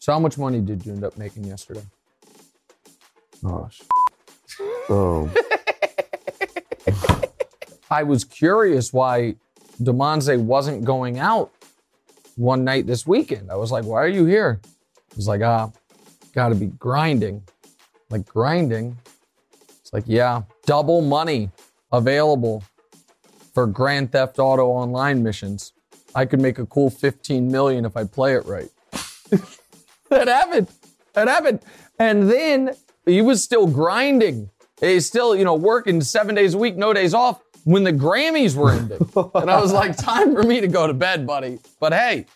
So, how much money did you end up making yesterday? Oh, sh- oh. I was curious why Damonza wasn't going out one night this weekend. I was like, why are you here? He's like, ah, gotta be grinding. Like, grinding? It's like, yeah, double money available for Grand Theft Auto online missions. I could make a cool 15 million if I play it right. that happened. That happened. And then he was still grinding. He's still, you know, working seven days a week, no days off when the Grammys were ending. and I was like, time for me to go to bed, buddy. But hey,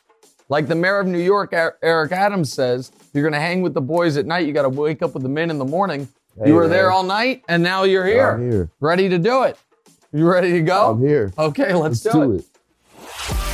like the mayor of New York, Er- Eric Adams says, you're going to hang with the boys at night, you got to wake up with the men in the morning. Hey, you were man. there all night and now you're here. I'm here. Ready to do it. You ready to go? I'm here. Okay, let's, Let's do, do it. it.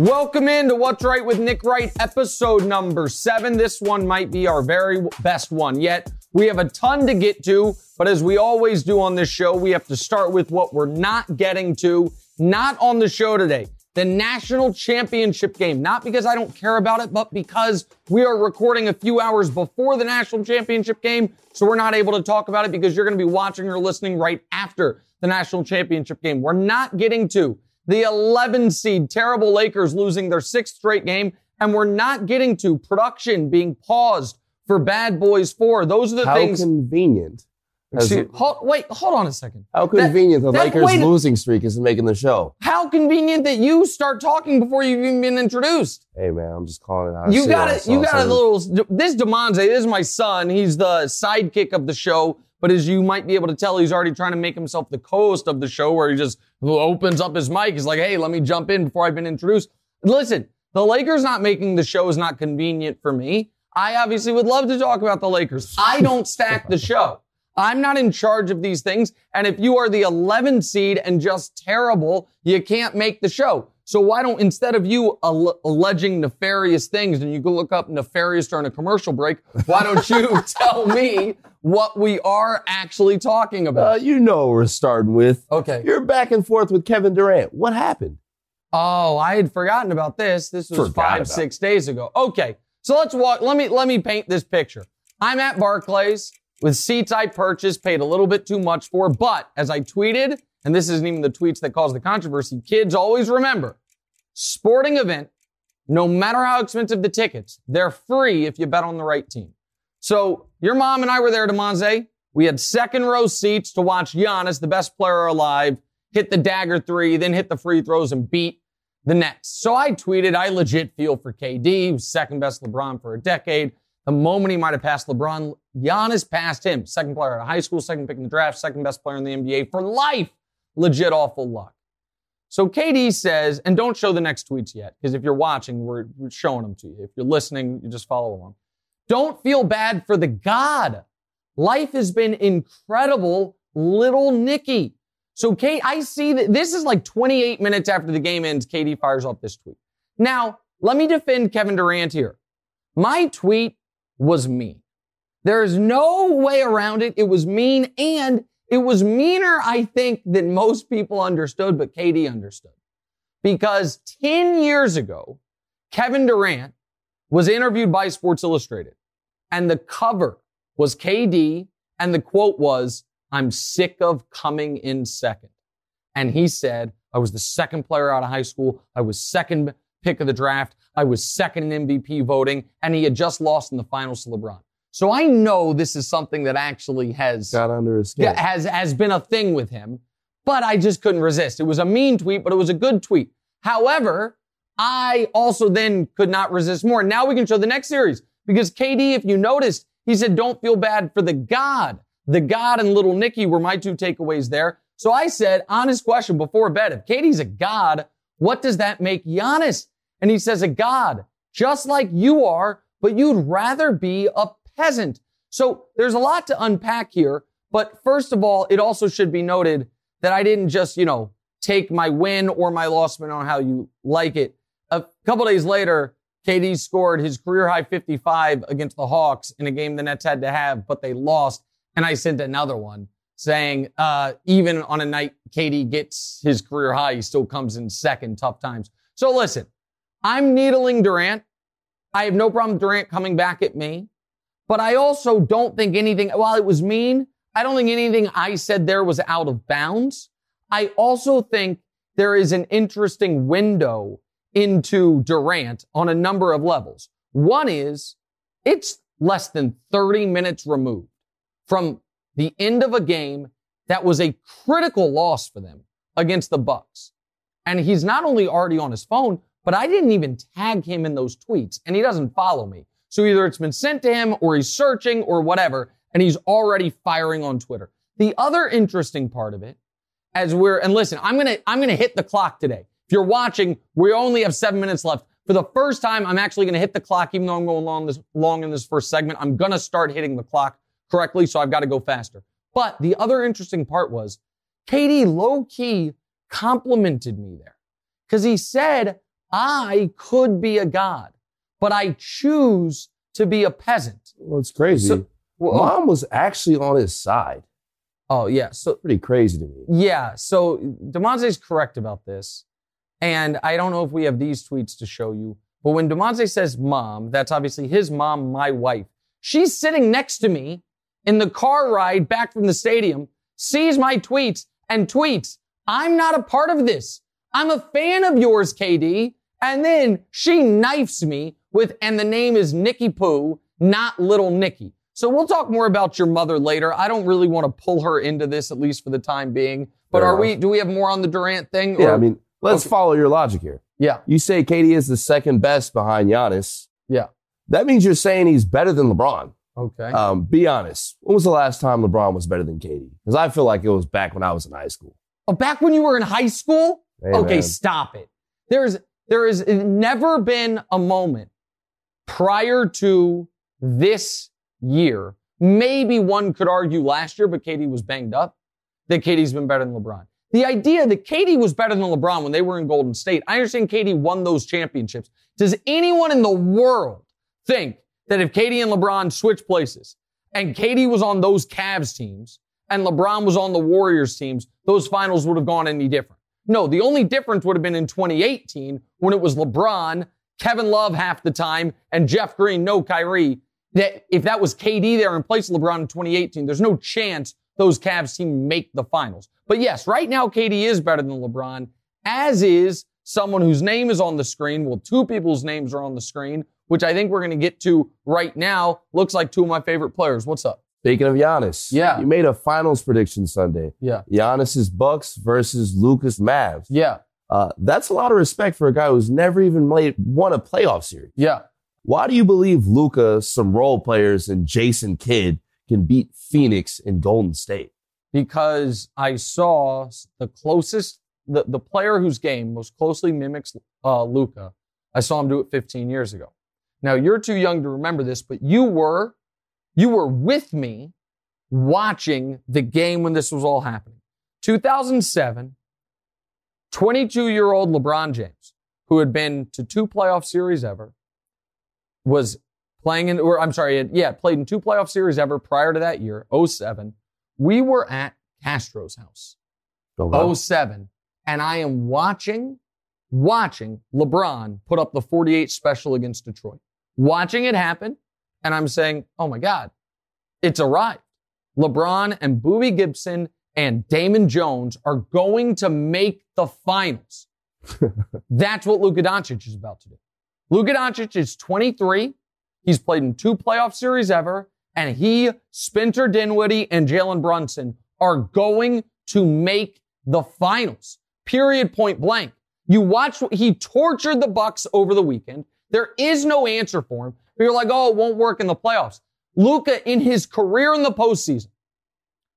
Welcome into What's Wright with Nick Wright, episode number seven. This one might be our very best one yet. We have a ton to get to, but as we always do on this show, we have to start with what we're not getting to, not on the show today. The national championship game. Not because I don't care about it, but because we are recording a few hours before the national championship game. So we're not able to talk about it because you're going to be watching or listening right after the national championship game. We're not getting to the 11 seed terrible Lakers losing their sixth straight game. And we're not getting to production being paused for Bad Boys 4. Those are the How things. convenient. Excuse- hold, wait, hold on a second. how That- convenient the that- Lakers wait losing streak is making the show. How convenient that you start talking before you've even been introduced. Hey man, I'm just calling it out. You got it. You got a little. This Damonza, this is my son. He's the sidekick of the show. But as you might be able to tell, he's already trying to make himself the co-host of the show, where he just opens up his mic. He's like, "Hey, let me jump in before I've been introduced." Listen, the Lakers not making the show is not convenient for me. I obviously would love to talk about the Lakers. I don't stack the show. I'm not in charge of these things. And if you are the 11 seed and just terrible, you can't make the show. So why don't, instead of you alle- alleging nefarious things and you go look up nefarious during a commercial break, why don't you tell me what we are actually talking Uh, about? you know we're starting with. Okay. You're back and forth with Kevin Durant. What happened? Oh, I had forgotten about this. This was Forgot five, about six days ago. Okay. So let's walk. Let me, let me paint this picture. I'm at Barclays with seats I purchased, paid a little bit too much for, but as I tweeted, and this isn't even the tweets that caused the controversy, kids always remember sporting event, no matter how expensive the tickets, they're free if you bet on the right team. So your mom and I were there Damonza. We had second row seats to watch Giannis, the best player alive, hit the dagger three, then hit the free throws and beat the Nets. So I tweeted, I legit feel for KD, second best LeBron for a decade. The moment he might have passed LeBron, Giannis passed him. Second player out of high school, second pick in the draft, second best player in the NBA for life. Legit awful luck. So KD says, and don't show the next tweets yet, because if you're watching, we're, we're showing them to you. If you're listening, you just follow along. Don't feel bad for the God. Life has been incredible, little Nicky. So Kate, I see that this is like 28 minutes after the game ends. KD fires off this tweet. Now, let me defend Kevin Durant here. My tweet was mean. There is no way around it. It was mean and it was meaner, I think, than most people understood, but KD understood. Because 10 years ago, Kevin Durant was interviewed by Sports Illustrated and the cover was KD and the quote was, I'm sick of coming in second. And he said, I was the second player out of high school. I was second pick of the draft. I was second in MVP voting, and he had just lost in the finals to LeBron. So I know this is something that actually has Got under his skin. has has been a thing with him, but I just couldn't resist. It was a mean tweet, but it was a good tweet. However, I also then could not resist more. Now we can show the next series because KD, if you noticed, he said, "Don't feel bad for the God." The God and Little Nicky were my two takeaways there. So I said, honest question before bed: If KD's a God, what does that make Giannis? And he says, a God, just like you are, but you'd rather be a peasant. So there's a lot to unpack here. But first of all, it also should be noted that I didn't just, you know, take my win or my loss, depending on how you like it. A couple days later, KD scored his career high 55 against the Hawks in a game the Nets had to have, but they lost. And I sent another one saying, uh, even on a night KD gets his career high, he still comes in second, tough times. So listen, I'm needling Durant. I have no problem Durant coming back at me. But I also don't think anything, while it was mean, I don't think anything I said there was out of bounds. I also think there is an interesting window into Durant on a number of levels. One is it's less than 30 minutes removed from the end of a game that was a critical loss for them against the Bucks. And he's not only already on his phone, but I didn't even tag him in those tweets and he doesn't follow me. So either it's been sent to him or he's searching or whatever, and he's already firing on Twitter. The other interesting part of it, as we're, and listen, I'm gonna, I'm gonna hit the clock today. If you're watching, we only have seven minutes left. For the first time, I'm actually gonna hit the clock, even though I'm going long this, long in this first segment. I'm gonna start hitting the clock correctly, so I've got to go faster. But the other interesting part was KD low key complimented me there because he said, I could be a god, but I choose to be a peasant. Well, it's crazy. So- Well, oh. Mom was actually on his side. oh, yeah. So, Pretty crazy to me. yeah. So Damonza's correct about this. And I don't know if we have these tweets to show you, but when Demonte says mom, that's obviously his mom, my wife. She's sitting next to me in the car ride back from the stadium, sees my tweets and tweets, I'm not a part of this. I'm a fan of yours, KD. And then she knifes me with, and the name is Nikki Poo, not little Nikki. So we'll talk more about your mother later. I don't really want to pull her into this, at least for the time being. But Fair are enough. we, do we have more on the Durant thing? Yeah, I mean, let's Okay. follow your logic here. yeah, You say KD is the second best behind Giannis. yeah. That means you're saying he's better than LeBron. Okay. Um, be honest. When was the last time LeBron was better than KD? Because I feel like it was back when I was in high school. oh, back when you were in high school? Hey, okay, man. stop it. There's, there has never been a moment prior to this year. Maybe one could argue last year, but KD was banged up, that KD's been better than LeBron. The idea that KD was better than LeBron when they were in Golden State, I understand KD won those championships. Does anyone in the world think that if KD and LeBron switched places and KD was on those Cavs teams and LeBron was on the Warriors teams, those finals would have gone any different? No, the only difference would have been in 2018 when it was LeBron, Kevin Love half the time, and Jeff Green, no Kyrie. That if that was KD there in place of LeBron in 2018, there's no chance those Cavs team make the finals. But yes, right now KD is better than LeBron, as is someone whose name is on the screen. Well, two people's names are on the screen, which I think we're going to get to right now. Looks like two of my favorite players. What's up? Speaking of Giannis, Yeah. you made a finals prediction Sunday. Yeah. Giannis's Bucks versus Luka's Mavs. Yeah. Uh, that's a lot of respect for a guy who's never even made, won a playoff series. Yeah. Why do you believe Luka, some role players, and Jason Kidd can beat Phoenix and Golden State? because I saw the closest, the, the player whose game most closely mimics uh, Luka. I saw him do it 15 years ago. Now you're too young to remember this, but you were, you were with me watching the game when this was all happening. 2007, 22 year old LeBron James, who had been to two playoff series ever, was playing in, or I'm sorry, yeah, played in two playoff series ever prior to that year, 07. We were at Castro's house, oh, Okay. 07, and I am watching, watching LeBron put up the 48 special against Detroit, watching it happen, and I'm saying, oh my God, it's arrived. LeBron and Boobie Gibson and Damon Jones are going to make the finals. That's what Luka Doncic is about to do. Luka Doncic is 23. He's played in two playoff series ever, and he, Spencer Dinwiddie, and Jalen Brunson are going to make the finals. Period. Point blank. You watch. He tortured the Bucks over the weekend. There is no answer for him. But you're like, oh, it won't work in the playoffs. Luka, in his career in the postseason,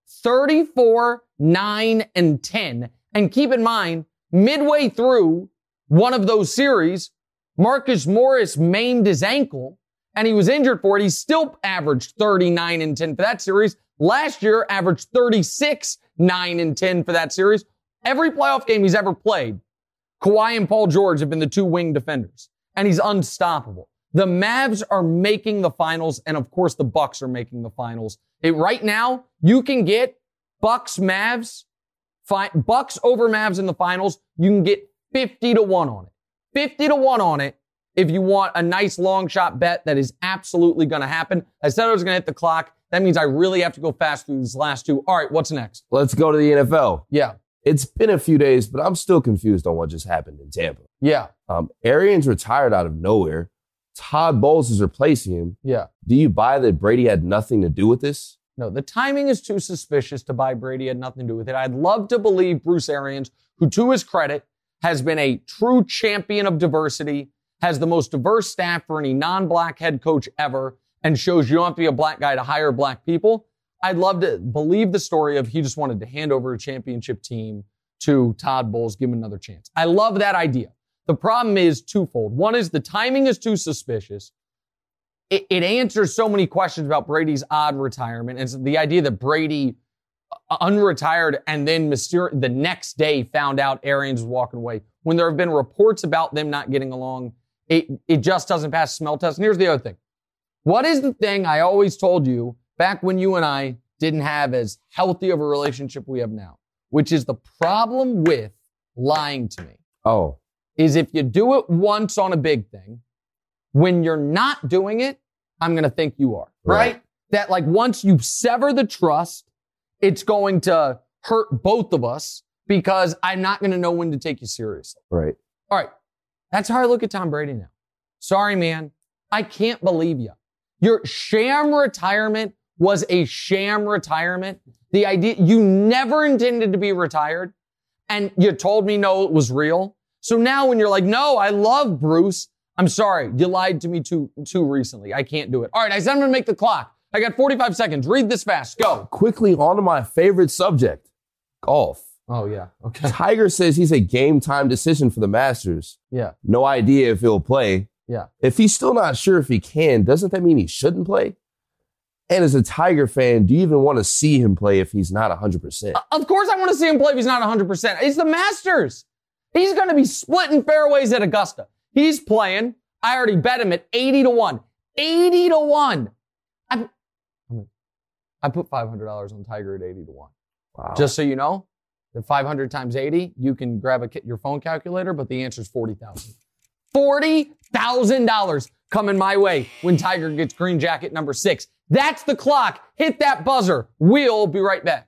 34, 9, and 10. And keep in mind, midway through one of those series, Marcus Morris maimed his ankle and he was injured for it. He still averaged 39 and 10 for that series. Last year, averaged 36, 9 and 10 for that series. Every playoff game he's ever played, Kawhi and Paul George have been the two wing defenders, and he's unstoppable. The Mavs are making the finals, and of course, the Bucks are making the finals. It, right now, you can get Bucks Mavs, fi- Bucks over Mavs in the finals. You can get 50 to 1 on it. 50 to 1 on it if you want a nice long shot bet that is absolutely going to happen. I said I was going to hit the clock. That means I really have to go fast through these last two. All right, what's next? Let's go to the NFL. Yeah. It's been a few days, but I'm still confused on what just happened in Tampa. Yeah. Um, Arians retired out of nowhere. Todd Bowles is replacing him. Yeah. Do you buy that Brady had nothing to do with this? No, the timing is too suspicious to buy Brady had nothing to do with it. I'd love to believe Bruce Arians, who to his credit has been a true champion of diversity, has the most diverse staff for any non-black head coach ever, and shows you don't have to be a black guy to hire black people. I'd love to believe the story of he just wanted to hand over a championship team to Todd Bowles, give him another chance. I love that idea. The problem is twofold. One is the timing is too suspicious. It, it answers so many questions about Brady's odd retirement. And so the idea that Brady uh, unretired and then myster- the next day found out Arians was walking away. When there have been reports about them not getting along, it, it just doesn't pass smell test. And here's the other thing. What is the thing I always told you back when you and I didn't have as healthy of a relationship we have now, which is the problem with lying to me Oh, is if you do it once on a big thing, when you're not doing it, I'm going to think you are, right? Right. That like once you sever the trust, it's going to hurt both of us because I'm not going to know when to take you seriously. right. All right. That's how I look at Tom Brady now. Sorry, man. I can't believe you. Your sham retirement was a sham retirement. The idea, you never intended to be retired and you told me no, it was real. So now when you're like, no, I love Bruce. I'm sorry. You lied to me too, too recently. I can't do it. All right. I said I'm to make the clock. I got 45 seconds. Read this fast. Go. Quickly on to my favorite subject golf. Oh, yeah. Okay. Tiger says he's a game time decision for the Masters. Yeah. No idea if he'll play. Yeah. If he's still not sure if he can, doesn't that mean he shouldn't play? And as a Tiger fan, do you even want to see him play if he's not 100%? Uh, of course, I want to see him play if he's not 100%. It's the Masters. He's going to be splitting fairways at Augusta. He's playing. I already bet him at 80 to 1. 80 to 1. I, I put $500 on Tiger at 80 to 1. Wow. Just so you know, the 500 times 80, you can grab a, your phone calculator, but the answer is 40,000. $40,000 coming my way when Tiger gets green jacket number six. That's the clock. Hit that buzzer. We'll be right back.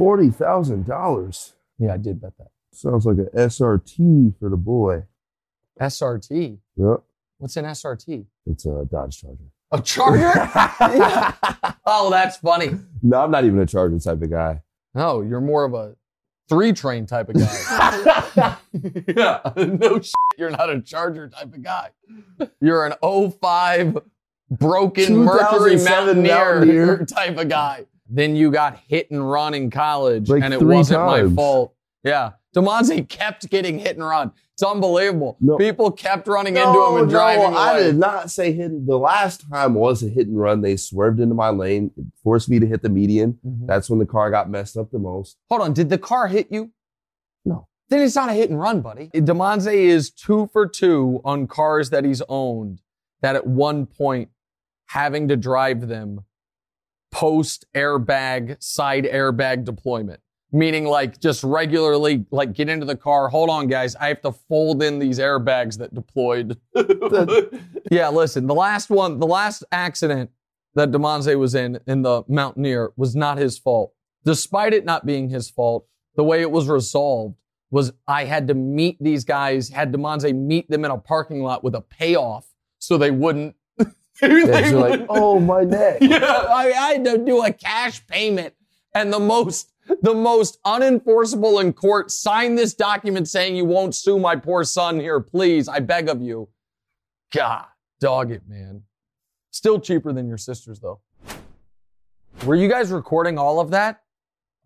$40,000. Yeah, I did bet that. Sounds like an SRT for the boy. SRT. Yep. What's an SRT? It's a Dodge Charger. A charger? oh, that's funny. No, I'm not even a Charger type of guy. No, you're more of a three train type of guy. yeah, no shit, you're not a charger type of guy. You're an 05 broken Mercury 2007 Mountaineer, Mountaineer. type of guy. Then you got hit and run in college, Like and it wasn't my fault. Yeah. Damonza kept getting hit and run. It's unbelievable. No. People kept running into him and driving I did not say hit. The last time was a hit and run. They swerved into my lane, it forced me to hit the median. Mhm. That's when the car got messed up the most. Hold on, did the car hit you? No. Then it's not a hit and run, buddy. Damonza is two for two on cars that he's owned that at one point having to drive them post airbag, side airbag deployment. Meaning like just regularly like get into the car. Hold on, guys. I have to fold in these airbags that deployed. yeah, listen, the last one, the last accident that Damonza was in in the Mountaineer was not his fault. Despite it not being his fault, the way it was resolved was I had to meet these guys, had Damonza meet them in a parking lot with a payoff so they wouldn't. they And you're like, wouldn't- oh my neck. yeah, I, I had to do a cash payment and the most, the most unenforceable in court, sign this document saying you won't sue my poor son here, please. I beg of you. God, dog it, man. Still cheaper than your sister's though. Were you guys recording all of that?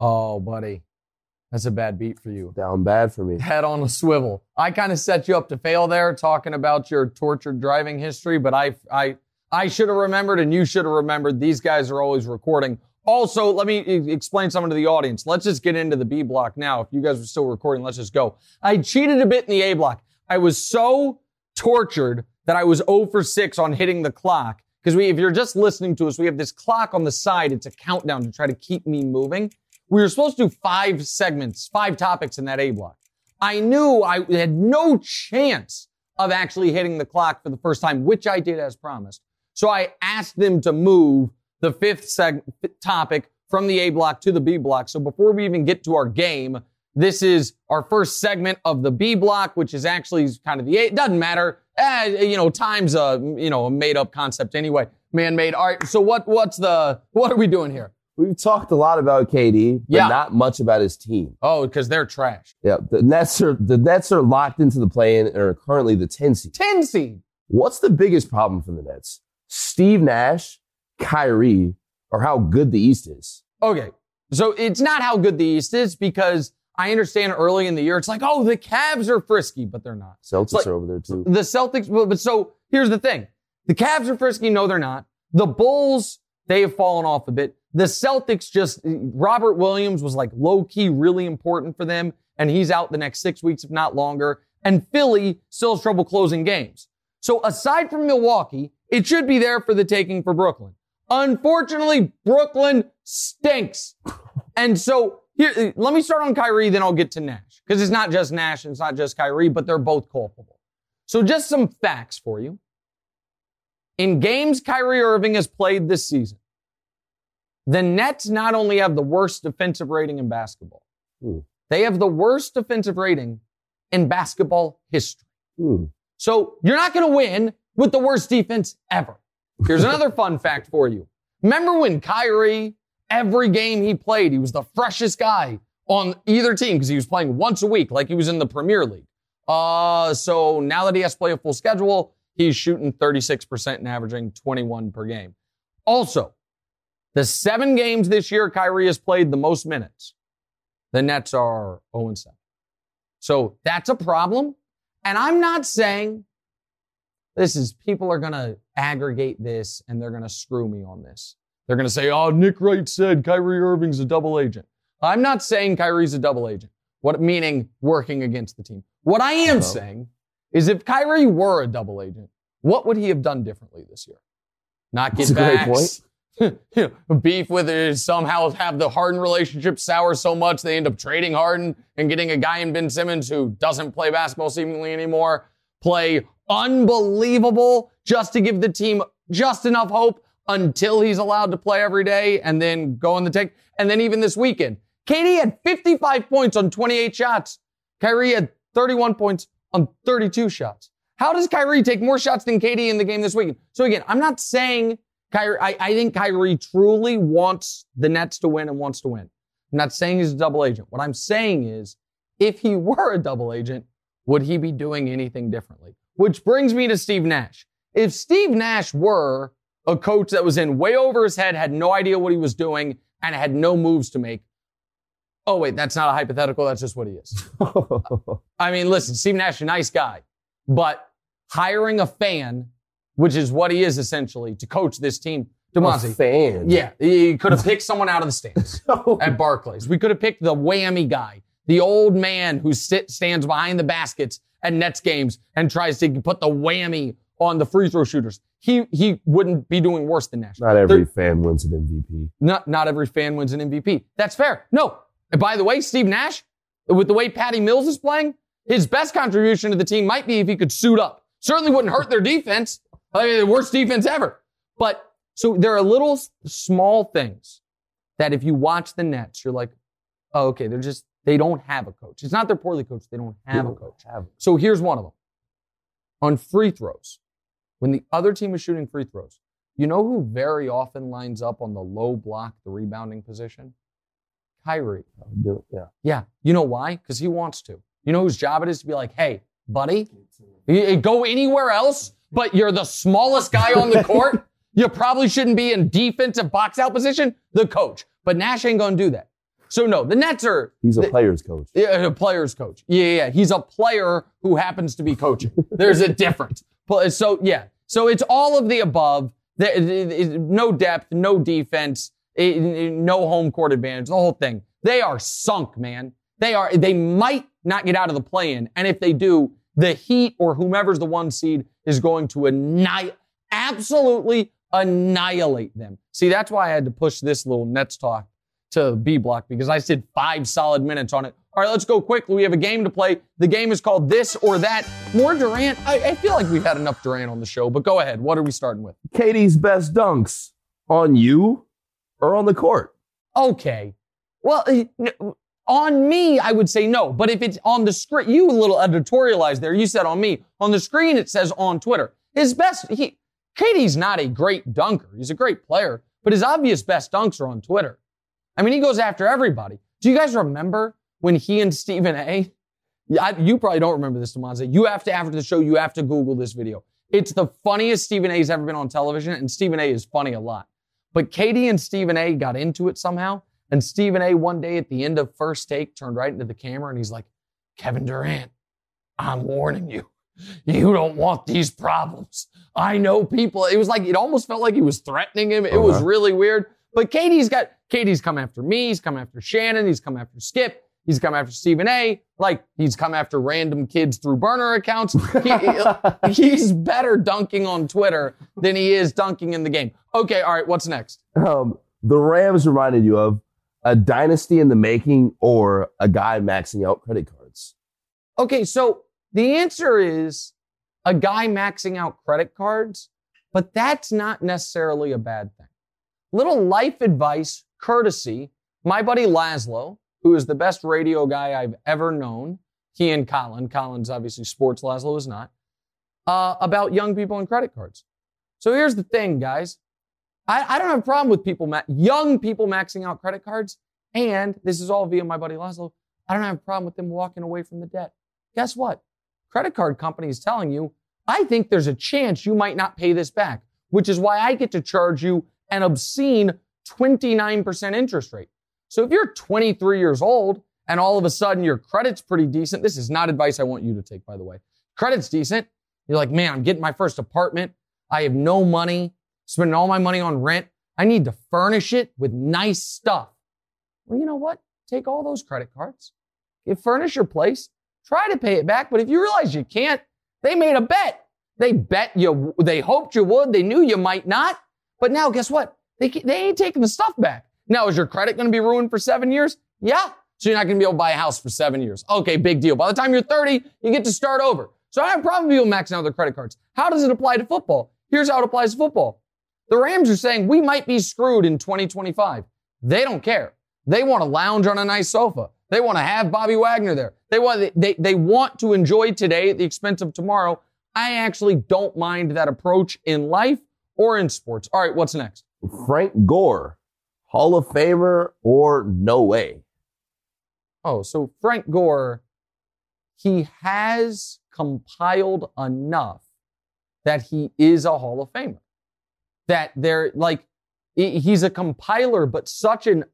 Oh, buddy. That's a bad beat for you. Down bad for me. Head on a swivel. I kind of set you up to fail there talking about your tortured driving history, but I, I, I should have remembered and you should have remembered these guys are always recording. Also, let me explain something to the audience. Let's just get into the B block now. If you guys are still recording, let's just go. I cheated a bit in the A block. I was so tortured that I was 0 for 6 on hitting the clock. Because we, if you're just listening to us, we have this clock on the side. It's a countdown to try to keep me moving. We were supposed to do five segments, five topics in that A block. I knew I had no chance of actually hitting the clock for the first time, which I did as promised. So I asked them to move the fifth seg- topic from the A block to the B block. So before we even get to our game, this is our first segment of the B block, which is actually kind of the A. It doesn't matter. Eh, you know, time's a, you know, a made up concept anyway. Man made. All right. So what, what's the, what are we doing here? We've talked a lot about KD, but Yeah. not much about his team. Oh, because they're trash. Yeah, the Nets are the Nets are locked into the play-in and are currently the 10 seed. 10 seed. What's the biggest problem for the Nets? Steve Nash, Kyrie, or how good the East is? Okay. So it's not how good the East is because I understand early in the year, it's like, oh, the Cavs are frisky, but they're not. Celtics like- are over there too. The Celtics, but but so here's the thing. The Cavs are frisky. No, they're not. The Bulls, they have fallen off a bit. The Celtics just, Robert Williams was like low key really important for them. And he's out the next six weeks, if not longer. And Philly still has trouble closing games. So aside from Milwaukee, it should be there for the taking for Brooklyn. Unfortunately, Brooklyn stinks. And so here, let me start on Kyrie, then I'll get to Nash. Because it's not just Nash and it's not just Kyrie, but they're both culpable. So just some facts for you. In games Kyrie Irving has played this season, the Nets not only have the worst defensive rating in basketball, Hmm. they have the worst defensive rating in basketball history. Hmm. So you're not going to win with the worst defense ever. Here's another fun fact for you. Remember when Kyrie, every game he played, he was the freshest guy on either team because he was playing once a week like he was in the Premier League. Uh, so now that he has to play a full schedule, he's shooting 36% and averaging 21 per game. Also, the seven games this year Kyrie has played the most minutes, the Nets are 0 7. So that's a problem. And I'm not saying this is people are going to aggregate this and they're going to screw me on this. They're going to say, oh, Nick Wright said Kyrie Irving's a double agent. I'm not saying Kyrie's a double agent. What meaning working against the team. What I am Oh. saying is if Kyrie were a double agent, what would he have done differently this year? Not get That's a great backs. You know, beef with it somehow have the Harden relationship sour so much they end up trading Harden and getting a guy in Ben Simmons who doesn't play basketball seemingly anymore, play unbelievable just to give the team just enough hope until he's allowed to play every day and then go on the take. And then even this weekend, KD had 55 points on 28 shots. Kyrie had 31 points on 32 shots. How does Kyrie take more shots than KD in the game this weekend? So again, I'm not saying Kyrie, I, I think Kyrie truly wants the Nets to win and wants to win. I'm not saying he's a double agent. What I'm saying is, if he were a double agent, would he be doing anything differently? Which brings me to Steve Nash. If Steve Nash were a coach that was in way over his head, had no idea what he was doing, and had no moves to make, Oh, wait, that's not a hypothetical. That's just what he is. I mean, listen, Steve Nash, a nice guy, but hiring a fan, which is what he is essentially, to coach this team. a Damonza, fan. yeah, he could have picked someone out of the stands at Barclays. We could have picked the whammy guy, the old man who sit, stands behind the baskets at Nets games and tries to put the whammy on the free throw shooters. He he wouldn't be doing worse than Nash. Not every fan wins an MVP. not not every fan wins an MVP. That's fair. No. And by the way, Steve Nash, with the way Patty Mills is playing, his best contribution to the team might be if he could suit up. Certainly wouldn't hurt their defense. I mean, the worst defense ever. But so there are little small things that if you watch the Nets, you're like, oh, okay, they're just they don't have a coach. It's not they're poorly coached; they don't have a coach. Have- So here's one of them. On free throws, when the other team is shooting free throws, you know who very often lines up on the low block, the rebounding position? Kyrie. Yeah. Yeah. You know why? Because he wants to. You know whose job it is to be like, hey, buddy, go anywhere else, but you're the smallest guy on the court. you probably shouldn't be in defensive box out position. The coach. But Nash ain't going to do that. So no, the Nets are He's a the- player's coach. yeah, a player's coach. Yeah, yeah, yeah. He's a player who happens to be coaching. There's a difference. So yeah, so it's all of the above. There- it- it- No depth, no defense, it- no home court advantage. The whole thing. They are sunk, man. They are. They might not get out of the play-in, and if they do, the Heat or whomever's the one seed is going to annihilate, absolutely annihilate them. See, that's why I had to push this little Nets talk to B block because I said five solid minutes on it. All right, let's go quickly. We have a game to play. The game is called This or That. More Durant. I, I feel like we've had enough Durant on the show, but go ahead. What are we starting with? KD's best dunks on you or on the court? Okay. Well, eh, on me, I would say no. But if it's on the screen, you a little editorialized there. You said on me. On the screen, it says on Twitter. His best, he, KD's not a great dunker. He's a great player, but his obvious best dunks are on Twitter. I mean, he goes after everybody. Do you guys remember when he and Stephen A? You probably don't remember this, Damonza. You have to, after the show, you have to Google this video. It's the funniest Stephen A's ever been on television, and Stephen A is funny a lot. But KD and Stephen A got into it somehow. And Stephen A one day at the end of first take turned right into the camera and he's like, Kevin Durant, I'm warning you. You don't want these problems. I know people. It was like, it almost felt like he was threatening him. It was Uh-huh. really weird. But KD's got, KD's come after me. He's come after Shannon. He's come after Skip. He's come after Stephen A. Like, he's come after random kids through burner accounts. He- he's better dunking on Twitter than he is dunking in the game. Okay, all right, what's next? um, the Rams reminded you of a dynasty in the making or a guy maxing out credit cards? Okay, so the answer is a guy maxing out credit cards, but that's not necessarily a bad thing. Little life advice, courtesy, my buddy Laszlo, who is the best radio guy I've ever known. He and Colin, Colin's obviously sports, Laszlo is not, uh, about young people and credit cards. So here's the thing, guys. I, I don't have a problem with people, ma- young people maxing out credit cards. And this is all via my buddy Laszlo. I don't have a problem with them walking away from the debt guess what? Credit card company is telling you, I think there's a chance you might not pay this back, which is why I get to charge you an obscene 29% interest rate. So if you're 23 years old and all of a sudden your credit's pretty decent, this is not advice I want you to take, by the way. Credit's decent. You're like, man, I'm getting my first apartment. I have no money, spending all my money on rent. I need to furnish it with nice stuff. Well, you know what? Take all those credit cards, you furnish your place, try to pay it back. But if you realize you can't, they made a bet. They bet you, they hoped you would. They knew you might not. But now guess what? They, they ain't taking the stuff back. Now, is your credit going to be ruined for seven years? Yeah. So you're not going to be able to buy a house for seven years. Okay, big deal. By the time you're 30, you get to start over. So I have a problem with people maxing out their credit cards. How does it apply to football? Here's how it applies to football. The Rams are saying we might be screwed in 2025. They don't care. They want to lounge on a nice sofa. They want to have Bobby Wagner there. They want they, they want to enjoy today at the expense of tomorrow. I actually don't mind that approach in life or in sports. All right, what's next? Frank Gore, Hall of Famer or no way? Oh, so Frank Gore, he has compiled enough that he is a Hall of Famer. That they're like, he's a compiler, but such an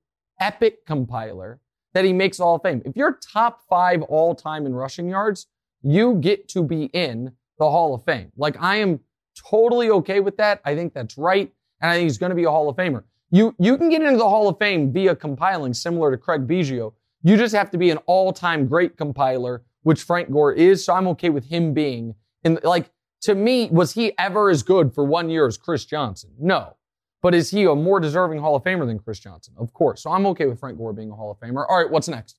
epic compiler that he makes Hall of Fame. If you're top five all time in rushing yards, you get to be in the Hall of Fame. Like I am totally okay with that. I think that's right. And I think he's going to be a Hall of Famer. You, you can get into the Hall of Fame via compiling similar to Craig Biggio. You just have to be an all-time great compiler, which Frank Gore is. So I'm okay with him being in like, to me, was he ever as good for one year as Chris Johnson? No. But is he a more deserving Hall of Famer than Chris Johnson? Of course. So I'm okay with Frank Gore being a Hall of Famer. All right, what's next?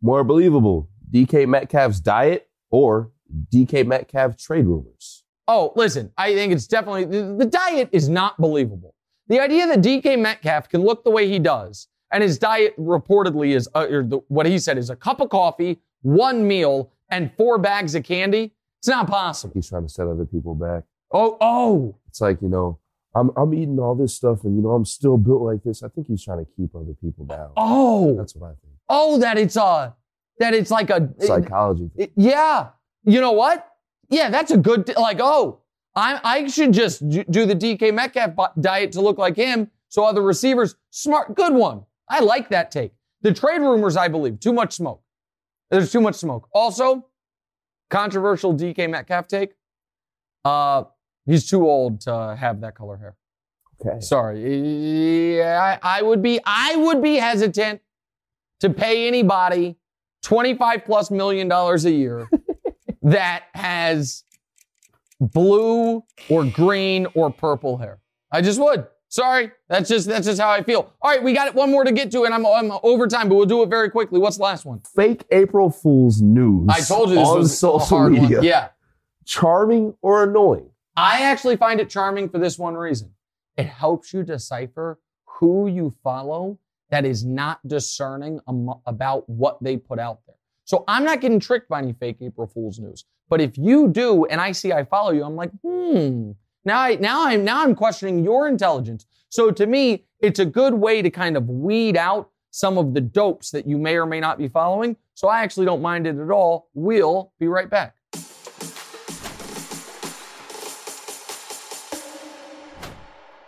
More believable. DK Metcalf's diet or DK Metcalf trade rumors. Oh, listen, I think it's definitely the, the diet is not believable. The idea that DK Metcalf can look the way he does and his diet reportedly is, uh, or the, what he said is a cup of coffee, one meal, and four bags of candy. It's not possible. He's trying to set other people back. Oh, oh. It's like, you know, I'm, I'm eating all this stuff and, you know, I'm still built like this. I think he's trying to keep other people down. Oh. That's what I think. Oh, that it's a, that it's like a psychology. It, yeah. You know what? Yeah, that's a good, like, oh, I, I should just do the DK Metcalf diet to look like him so other receivers, smart, good one. I like that take. The trade rumors, I believe, too much smoke. There's too much smoke. Also, controversial DK Metcalf take. Uh, he's too old to have that color hair. Okay. Sorry. Yeah, I, I would be, I would be hesitant to pay anybody 25 plus million dollars a year that has blue or green or purple hair. I just would. Sorry, that's just that's just how I feel. All right, we got one more to get to, and I'm, I'm over time, but we'll do it very quickly. What's the last one? Fake April Fool's news. I told you this on was social a hard media. One. Yeah, charming or annoying. I actually find it charming for this one reason. It helps you decipher who you follow that is not discerning about what they put out there. So I'm not getting tricked by any fake April Fool's news. But if you do, and I see I follow you, I'm like, hmm, now I now I'm now I'm questioning your intelligence. So to me, it's a good way to kind of weed out some of the dopes that you may or may not be following. So I actually don't mind it at all. We'll be right back.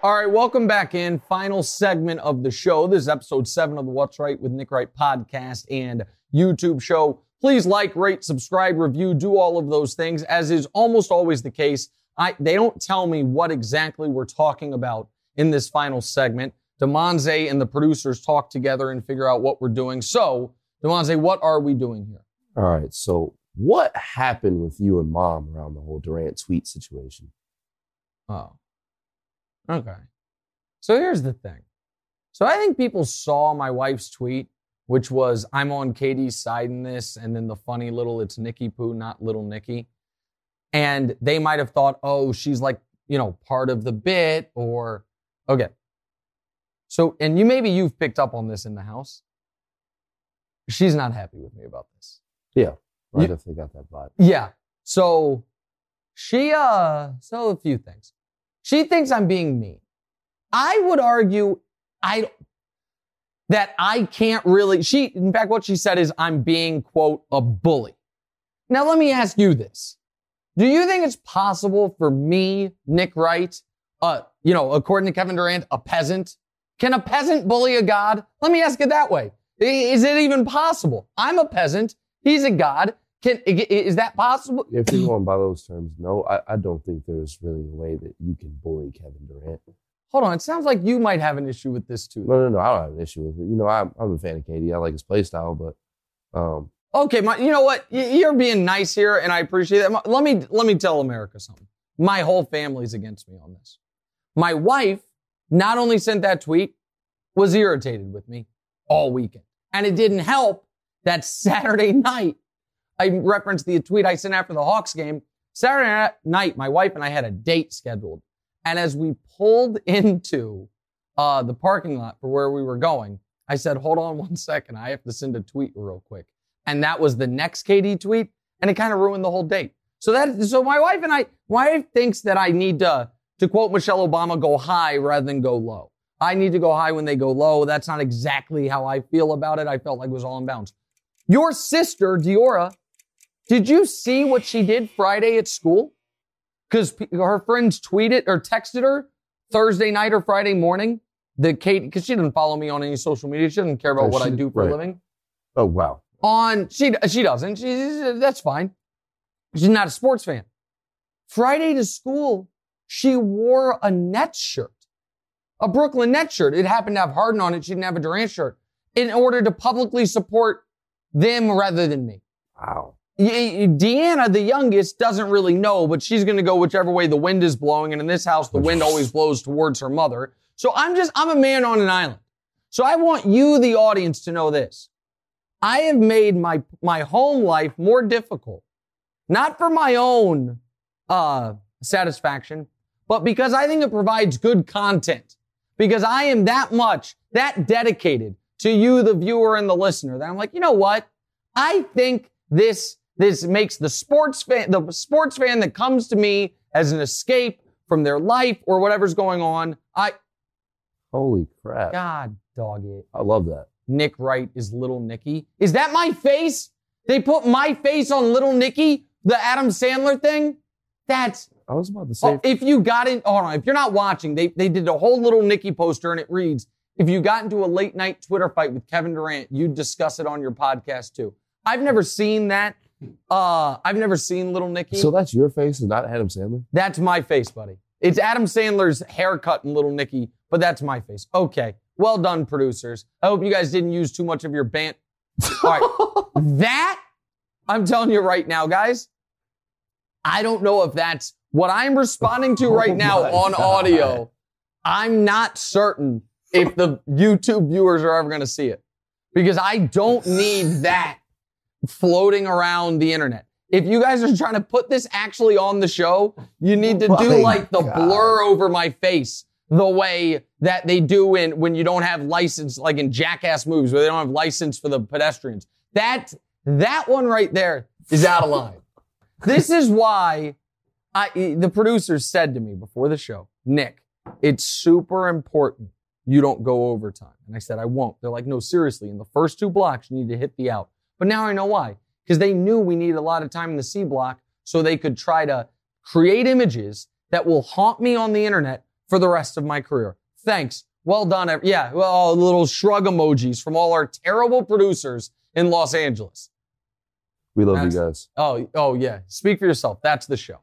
All right, welcome back in. Final segment of the show. This is episode seven of the What's Wright with Nick Wright podcast and YouTube show. Please like, rate, subscribe, review, do all of those things, as is almost always the case. I, they don't tell me what exactly we're talking about in this final segment. Damonza and the producers talk together and figure out what we're doing. So, Damonza, what are we doing here? All right. So, what happened with you and mom around the whole Durant tweet situation? Oh, okay. So, here's the thing. So, I think people saw my wife's tweet, which was, I'm on KD's side in this, and then the funny little, it's Nikki Poo, not little Nikki. And they might have thought, oh, she's like, you know, part of the bit or, okay. So, and you maybe you've picked up on this in the house. She's not happy with me about this. Yeah. I You- definitely got that vibe. Yeah. So she, uh, so a few things. She thinks I'm being mean. I would argue I, that I can't really, she, in fact, what she said is I'm being, quote, a bully. Now, let me ask you this. Do you think it's possible for me, Nick Wright, uh, you know, according to Kevin Durant, a peasant? Can a peasant bully a god? Let me ask it that way. Is it even possible? I'm a peasant. He's a god. Can, is that possible? If you're going by those terms, no, I, I don't think there's really a way that you can bully Kevin Durant. Hold on. It sounds like you might have an issue with this too. No, no, no. I don't have an issue with it. You know, I'm, I'm a fan of KD. I like his play style, but um, Okay, my, you know what? You're being nice here, and I appreciate that. Let me let me tell America something. My whole family's against me on this. My wife not only sent that tweet, was irritated with me all weekend, and it didn't help that Saturday night. I referenced the tweet I sent after the Hawks game. Saturday night, my wife and I had a date scheduled, and as we pulled into uh, the parking lot for where we were going, I said, "Hold on one second. I have to send a tweet real quick." and that was the next KD tweet, and it kind of ruined the whole date. So that so my wife and I, wife thinks that I need to to quote Michelle Obama, go high rather than go low. I need to go high when they go low. That's not exactly how I feel about it. I felt like it was all in bounds. Your sister, Diora, did you see what she did Friday at school? Because her friends tweeted or texted her Thursday night or Friday morning that Kate, because she doesn't follow me on any social media. She doesn't care about Oh, what I do for a living. Oh wow. On she she doesn't. She that's fine. She's not a sports fan. Friday to school, she wore a Nets shirt, a Brooklyn Nets shirt. It happened to have Harden on it. She didn't have a Durant shirt in order to publicly support them rather than me. Wow. Deanna, the youngest, doesn't really know, but she's going to go whichever way the wind is blowing. And in this house, the wind always blows towards her mother. So I'm just, I'm a man on an island. So I want you, the audience, to know this. I have made my, my home life more difficult, not for my own, uh, satisfaction, but because I think it provides good content. Because I am that much, that dedicated to you, the viewer and the listener, that I'm like, you know what? I think this this makes the sports fan the sports fan that comes to me as an escape from their life or whatever's going on. I Holy crap. God dog it. I love that. Nick Wright is little Nicky. Is that my face? They put my face on little Nicky, the Adam Sandler thing? That's I was about to oh, say Oh, if you got in, hold on. If you're not watching, they, they did a whole little Nicky poster and it reads, if you got into a late night Twitter fight with Kevin Durant, you'd discuss it on your podcast too. I've never seen that. Uh, I've never seen little Nicky. so that's your face and not Adam Sandler? that's my face, buddy. It's Adam Sandler's haircut in little Nicky, but that's my face. Okay. Well done, producers. I hope you guys didn't use too much of your band. All right. that, I'm telling you right now, guys, I don't know if that's what I'm responding to right Oh now on God. audio. I'm not certain if the YouTube viewers are ever going to see it because I don't need that floating around the internet. If you guys are trying to put this actually on the show, you need to do like the God. blur over my face the way that they do in when you don't have license, like in jackass movies where they don't have license for the pedestrians. That that one right there is out of line. this is why I the producers said to me before the show, Nick, it's super important you don't go overtime. And I said, I won't. They're like, no, seriously, in the first two blocks, you need to hit the out. But now I know why. Because they knew we needed a lot of time in the C block so they could try to create images that will haunt me on the internet for the rest of my career. Thanks. Well done. Yeah, well, little shrug emojis from all our terrible producers in Los Angeles. We love That's- you guys. Oh, oh yeah. Speak for yourself. That's the show.